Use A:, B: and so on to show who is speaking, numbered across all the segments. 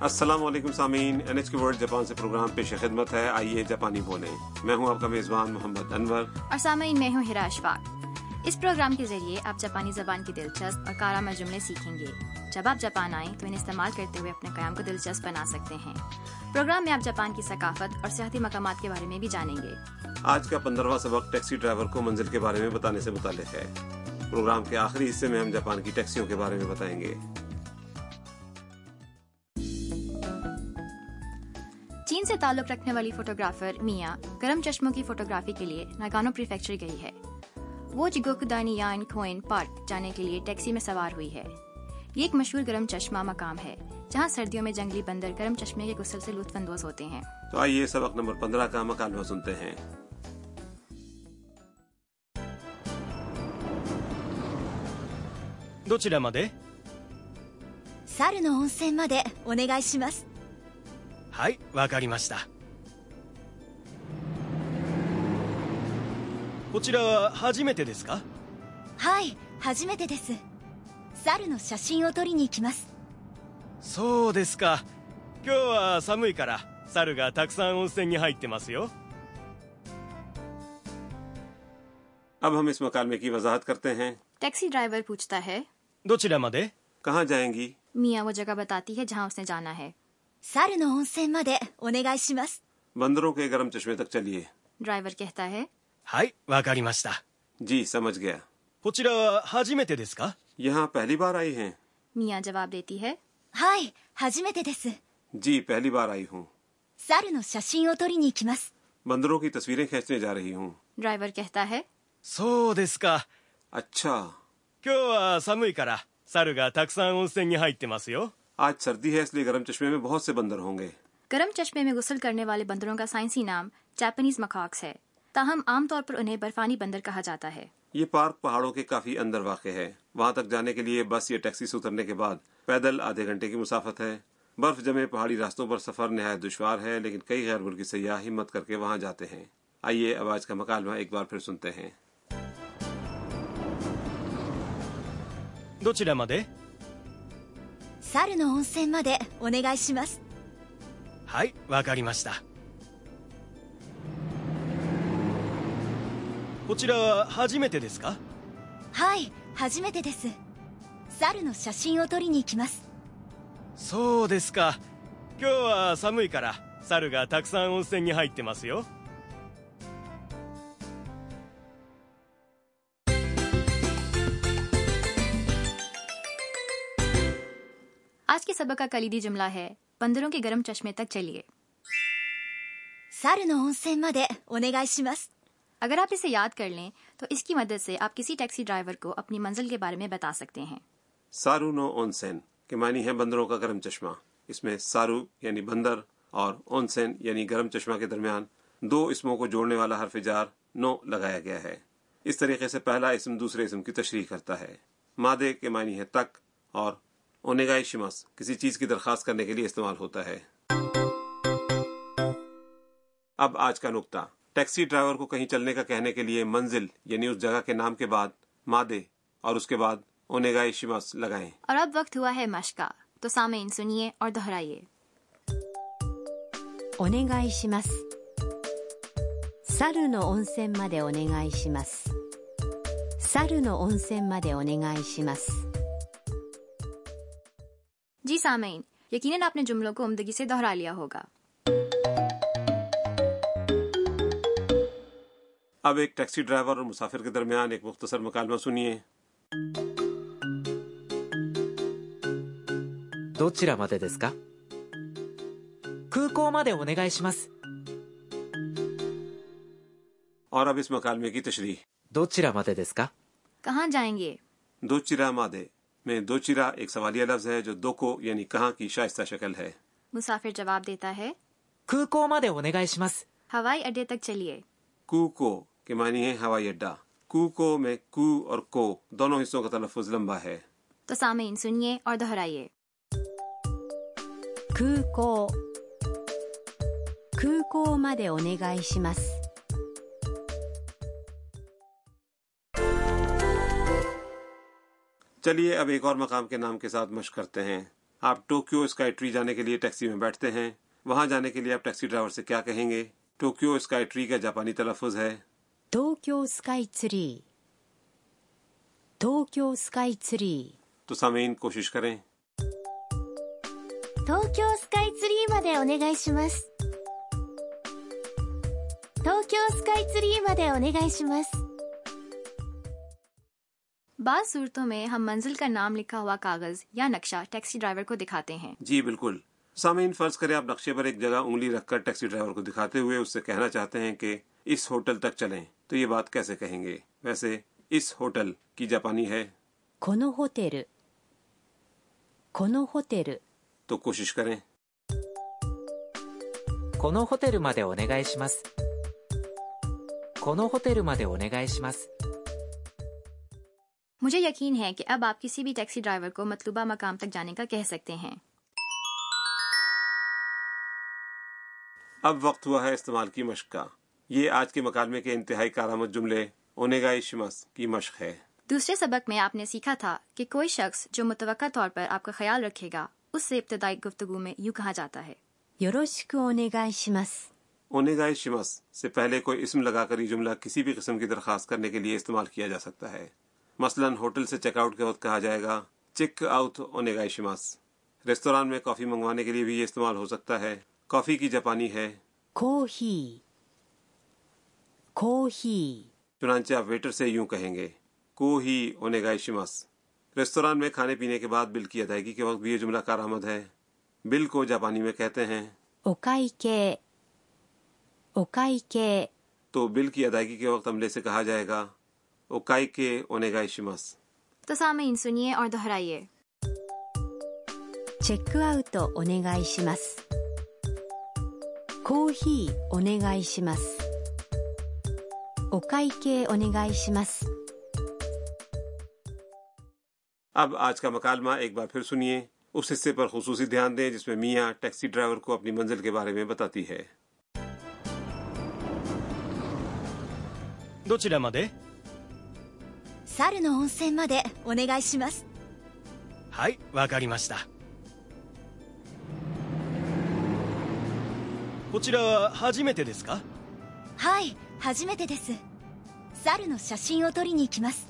A: السلام علیکم سامعین N H K world Japan سے پروگرام پیش خدمت ہے۔ آئیے جاپانی بولیں۔ میں ہوں آپ کا میزبان محمد انور۔
B: اور سامعین میں ہوں ہرا اشفاق۔ اس پروگرام کے ذریعے آپ جاپانی زبان کی دلچسپ اور کارآمد جملے سیکھیں گے۔ جب آپ جاپان آئیں تو انہیں استعمال کرتے ہوئے اپنے قیام کو دلچسپ بنا سکتے ہیں۔ پروگرام میں آپ جاپان کی ثقافت اور سیاحتی مقامات کے بارے میں بھی جانیں گے۔
A: آج کا پندرہواں سبق ٹیکسی ڈرائیور کو منزل کے بارے میں بتانے سے متعلق ہے۔ پروگرام کے آخری حصے میں ہم جاپان کی ٹیکسیوں کے بارے میں بتائیں گے۔
B: چین سے تعلق رکھنے والی فوٹوگرافر میاں گرم چشموں کی فوٹوگرافی کے لیے ناگانو پریفیکچر گئی ہے۔ وہ جگوکدانی یان کھوئن پارک جانے کے لیے ٹیکسی میں سوار ہوئی ہے۔ یہ ایک مشہور گرم چشمہ مقام ہے جہاں سردیوں میں جنگلی بندر گرم چشمے کے غسل سے لطف اندوز ہوتے ہیں۔
A: تو آئیے سبق نمبر پندرہ کا مکالمہ سنتے ہیں۔
C: سر نو سین مدے
D: はいわかりましたこちらは初めてですか
C: はい初めてです猿の写真を撮りに行きます
D: そうですか今日は寒いから猿がたくさん温泉に入ってますよ
A: اب ہم اس مکالمے کی وضاحت کرتے ہیں
B: ٹیکسی ڈرائیور پوچھتا ہے
D: どちらまで
A: کہاں جائیں گی
B: میاں وہ جگہ بتاتی ہے جہاں اس نے جانا ہے
C: سر نو سین مدے اونے گا شمس
A: بندروں کے گرم چشمے تک چلیے
B: ڈرائیور کہتا ہے
D: ہائی واکاری ماستا
A: جی سمجھ گیا
D: کوچرا حاجی میں تیرے کا
A: یہاں پہلی بار آئی ہیں
B: میاں جواب دیتی ہے
C: ہائی حاجی میں تیرے
A: جی پہلی بار آئی ہوں
C: سر نو ششین او توری نی مس
A: بندروں کی تصویریں کھینچنے جا رہی ہوں
B: ڈرائیور کہتا ہے
D: سو دس کا
A: اچھا
D: کیوں سمئی کرا سر گا تاکسان سے نی ہائتے ماس یو
A: آج سردی ہے اس لیے گرم چشمے میں بہت سے بندر ہوں گے۔
B: گرم چشمے میں غسل کرنے والے بندروں کا سائنسی نام جاپنیز مکاکس ہے۔ تاہم عام طور پر انہیں برفانی بندر کہا جاتا ہے۔
A: یہ پارک پہاڑوں کے کافی اندر واقع ہے۔ وہاں تک جانے کے لیے بس یا ٹیکسی سے اترنے کے بعد پیدل آدھے گھنٹے کی مسافت ہے۔ برف جمے پہاڑی راستوں پر سفر نہایت دشوار ہے لیکن کئی غیر ملکی سیاح ہمت کر کے وہاں جاتے ہیں۔ آئیے آواز کا مکالمہ ایک بار پھر سنتے ہیں۔
D: سر نیچی مسا
B: کر کے سبق کا کلیدی جملہ ہے بندروں کے گرم چشمے تک چلیے۔ اگر آپ اسے یاد کر لیں تو اس کی مدد سے آپ کسی ٹیکسی ڈرائیور کو اپنی منزل کے بارے میں بتا سکتے ہیں۔
A: سارو نو اونسین کے معنی ہے بندروں کا گرم چشمہ۔ اس میں سارو یعنی بندر اور اونسین یعنی گرم چشمہ کے درمیان دو اسموں کو جوڑنے والا حرف جار نو لگایا گیا ہے۔ اس طریقے سے پہلا اسم دوسرے اسم کی تشریح کرتا ہے۔ مادے کے معنی ہے تک اور اونگائی شماس کسی چیز کی درخواست کرنے کے لیے استعمال ہوتا ہے اب آج کا نقطہ ٹیکسی ڈرائیور کو کہیں چلنے کا کہنے کے لیے منزل یعنی اس جگہ کے نام کے بعد مادے اور اس کے بعد اونگائی شماس لگائیں
B: اور اب وقت ہوا ہے مشکا تو سامعین سنیے اور دہرائیے
E: اونیگائی شماس سارو نو اونسین مدے اونگائی شماس سارو نو اونسین مدے اونگائی شماس
B: جی سامعین یقیناً آپ نے جملوں کو عمدگی سے دہرا لیا ہوگا
A: اب ایک ٹیکسی ڈرائیور اور مسافر کے درمیان ایک مختصر مکالمہ سنیے
F: どちらまでですか空港までお願いします
A: اور اب اس مکالمے کی تشریح
F: どちらまでですか
B: کہاں جائیں گے
A: دو چرا مادے میں دو چرا ایک سوالیہ لفظ ہے جو دو کو یعنی کہاں کی شائستہ شکل ہے۔
B: مسافر جواب دیتا ہے
F: کو
B: ہوائی اڈے تک چلیے۔
A: کو کو کے معنی ہے ہوائی اڈا کو کو میں کو اور کو دونوں حصوں کا تلفظ لمبا ہے۔
B: تو سامعین سنیے اور دہرائیے۔
E: کو کو مدے
A: چلیے اب ایک اور مقام کے نام کے ساتھ مشق کرتے ہیں۔ آپ ٹوکیو اسکائی ٹری جانے کے لیے ٹیکسی میں بیٹھتے ہیں۔ وہاں جانے کے لیے آپ ٹیکسی ڈرائیور سے کیا کہیں گے؟ ٹوکیو اسکائی ٹری کا جاپانی تلفظ ہے۔
E: Tokyo Skytree. Tokyo Skytree.
A: تو سامعین کوشش کریں۔
C: ٹوکیو اسکائی ٹری مدے اونیگائی شمس ٹوکیو اسکائی ٹری مدے اونیگائی شمس
B: بعض صورتوں میں ہم منزل کا نام لکھا ہوا کاغذ یا نقشہ ٹیکسی ڈرائیور کو دکھاتے ہیں۔
A: جی بالکل۔ سامعین فرض کریں آپ نقشے پر ایک جگہ انگلی رکھ کر ٹیکسی ڈرائیور کو دکھاتے ہوئے اس سے کہنا چاہتے ہیں کہ اس ہوٹل تک چلیں۔ تو یہ بات کیسے کہیں گے؟ ویسے اس ہوٹل کی جاپانی ہے۔
E: کھونو ہوتےر کھونو ہوتےر
A: تو کوشش کریں۔
F: کونو ہوتےر مدے ہونے گا اس مس کونو ہوتےر مدے ہونے گا اس مس
B: مجھے یقین ہے کہ اب آپ کسی بھی ٹیکسی ڈرائیور کو مطلوبہ مقام تک جانے کا کہہ سکتے ہیں۔
A: اب وقت ہوا ہے استعمال کی مشق کا۔ یہ آج کے مکالمے کے انتہائی کارآمد جملے اونیگا شمس کی مشق ہے۔
B: دوسرے سبق میں آپ نے سیکھا تھا کہ کوئی شخص جو متوقع طور پر آپ کا خیال رکھے گا اس سے ابتدائی گفتگو میں یوں کہا جاتا ہے۔
E: یوروشک
A: اونیگا شمس سے پہلے کوئی اسم لگا کر یہ جملہ کسی بھی قسم کی درخواست کرنے کے لیے استعمال کیا جا سکتا ہے۔ مثلا ہوٹل سے چیک آؤٹ کے وقت کہا جائے گا چیک آؤٹ اونیگائی شماس ریستوران میں کافی منگوانے کے لیے بھی یہ استعمال ہو سکتا ہے۔ کافی کی جاپانی ہے۔ چنانچہ آپ ویٹر سے یوں کہیں گے کوہی اونیگائی شماس ریستوران میں کھانے پینے کے بعد بل کی ادائیگی کے وقت بھی یہ جملہ کارآمد ہے۔ بل کو جاپانی میں کہتے ہیں۔
E: اوکائی کے اوکائی کے
A: تو بل کی ادائیگی کے وقت عملے سے کہا جائے گا اوکائی کے اونیگائی شمس
B: تو سامعین سنیے اور دہرائیے
E: チェックアウトお願いしますコーヒーお願いしますお会計お願いします
A: اب آج کا مکالمہ ایک بار پھر سنیے اس حصے پر خصوصی دھیان دیں جس میں میاں ٹیکسی ڈرائیور کو اپنی منزل کے بارے میں بتاتی ہے
D: どちらまで
C: 猿の温泉までお願いします
D: はいわかりましたこちらは初めてですか
C: はい初めてです猿の写真を撮りに行きます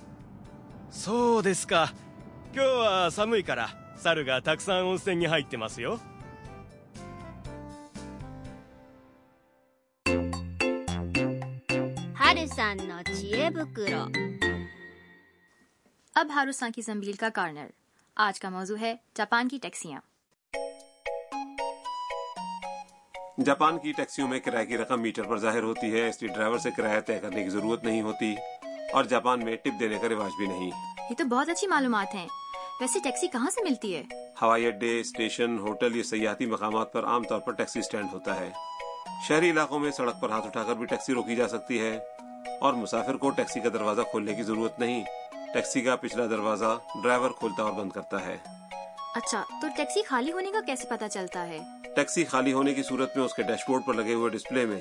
D: そうですか今日は寒いから猿がたくさん温泉に入ってますよ
G: はるさんの知恵袋
B: اب ہاروساں کی زمبیل کا کارنر۔ آج کا موضوع ہے جاپان کی ٹیکسیاں۔
A: جاپان کی ٹیکسیوں میں کرایہ کی رقم میٹر پر ظاہر ہوتی ہے اس لیے ڈرائیور سے کرایہ طے کرنے کی ضرورت نہیں ہوتی۔ اور جاپان میں ٹپ دینے کا رواج بھی نہیں۔
B: یہ تو بہت اچھی معلومات ہیں۔ ویسے ٹیکسی کہاں سے ملتی ہے؟
A: ہوائی اڈے اسٹیشن ہوٹل یا سیاحتی مقامات پر عام طور پر ٹیکسی اسٹینڈ ہوتا ہے۔ شہری علاقوں میں سڑک پر ہاتھ اٹھا کر بھی ٹیکسی روکی جا سکتی ہے۔ اور مسافر کو ٹیکسی کا دروازہ کھولنے کی ضرورت نہیں۔ ٹیکسی کا پچھلا دروازہ ڈرائیور کھولتا اور بند کرتا ہے۔
B: اچھا تو ٹیکسی خالی ہونے کا کیسے پتا چلتا ہے؟
A: ٹیکسی خالی ہونے کی صورت میں اس کے ڈیش بورڈ پر لگے ہوئے ڈسپلے میں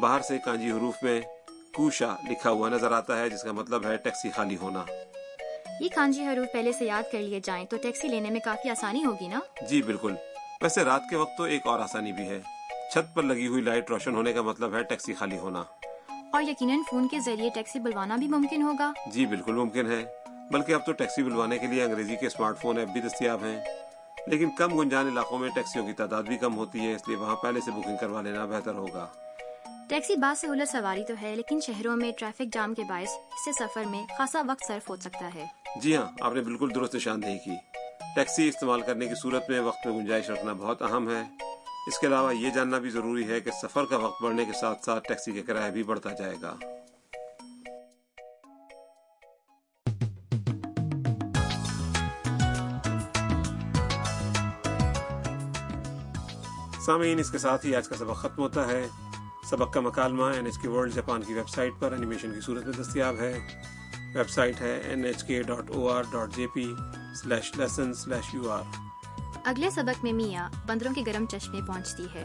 A: باہر سے کانجی حروف میں کوشا لکھا ہوا نظر آتا ہے جس کا مطلب ہے ٹیکسی خالی ہونا۔
B: یہ کانجی حروف پہلے سے یاد کر لیے جائیں تو ٹیکسی لینے میں کافی آسانی ہوگی نا؟
A: جی بالکل۔ ویسے رات کے وقت تو ایک اور آسانی بھی ہے۔ چھت پر لگی ہوئی لائٹ روشن ہونے کا مطلب ہے ٹیکسی خالی ہونا۔
B: اور یقیناً فون کے ذریعے ٹیکسی بلوانا بھی ممکن ہوگا۔
A: جی بالکل ممکن ہے۔ بلکہ اب تو ٹیکسی بلوانے کے لیے انگریزی کے اسمارٹ فون ایپ بھی دستیاب ہیں۔ لیکن کم گنجان علاقوں میں ٹیکسیوں کی تعداد بھی کم ہوتی ہے اس لیے وہاں پہلے سے بکنگ کروا لینا بہتر ہوگا۔
B: ٹیکسی بعض سہولت سواری تو ہے لیکن شہروں میں ٹریفک جام کے باعث اس سے سفر میں خاصا وقت صرف ہو سکتا ہے۔
A: جی ہاں آپ نے بالکل درست نشاندہی کی۔ ٹیکسی استعمال کرنے کی صورت میں وقت میں گنجائش رکھنا بہت اہم ہے۔ اس کے علاوہ یہ جاننا بھی ضروری ہے کہ سفر کا وقت بڑھنے کے ساتھ ساتھ ٹیکسی کا کرایہ بھی بڑھتا جائے گا۔ سامعین، اس کے ساتھ ہی آج کا سبق ختم ہوتا ہے۔ سبق کا مکالمہ N H K world Japan کی ویب سائٹ پر اینیمیشن کی صورت میں دستیاب ہے۔ ویب سائٹ ہے N H K dot O R dot J P slash lesson slash U R
B: اگلے سبق میں میاں بندروں کے گرم چشمے پہنچتی ہے۔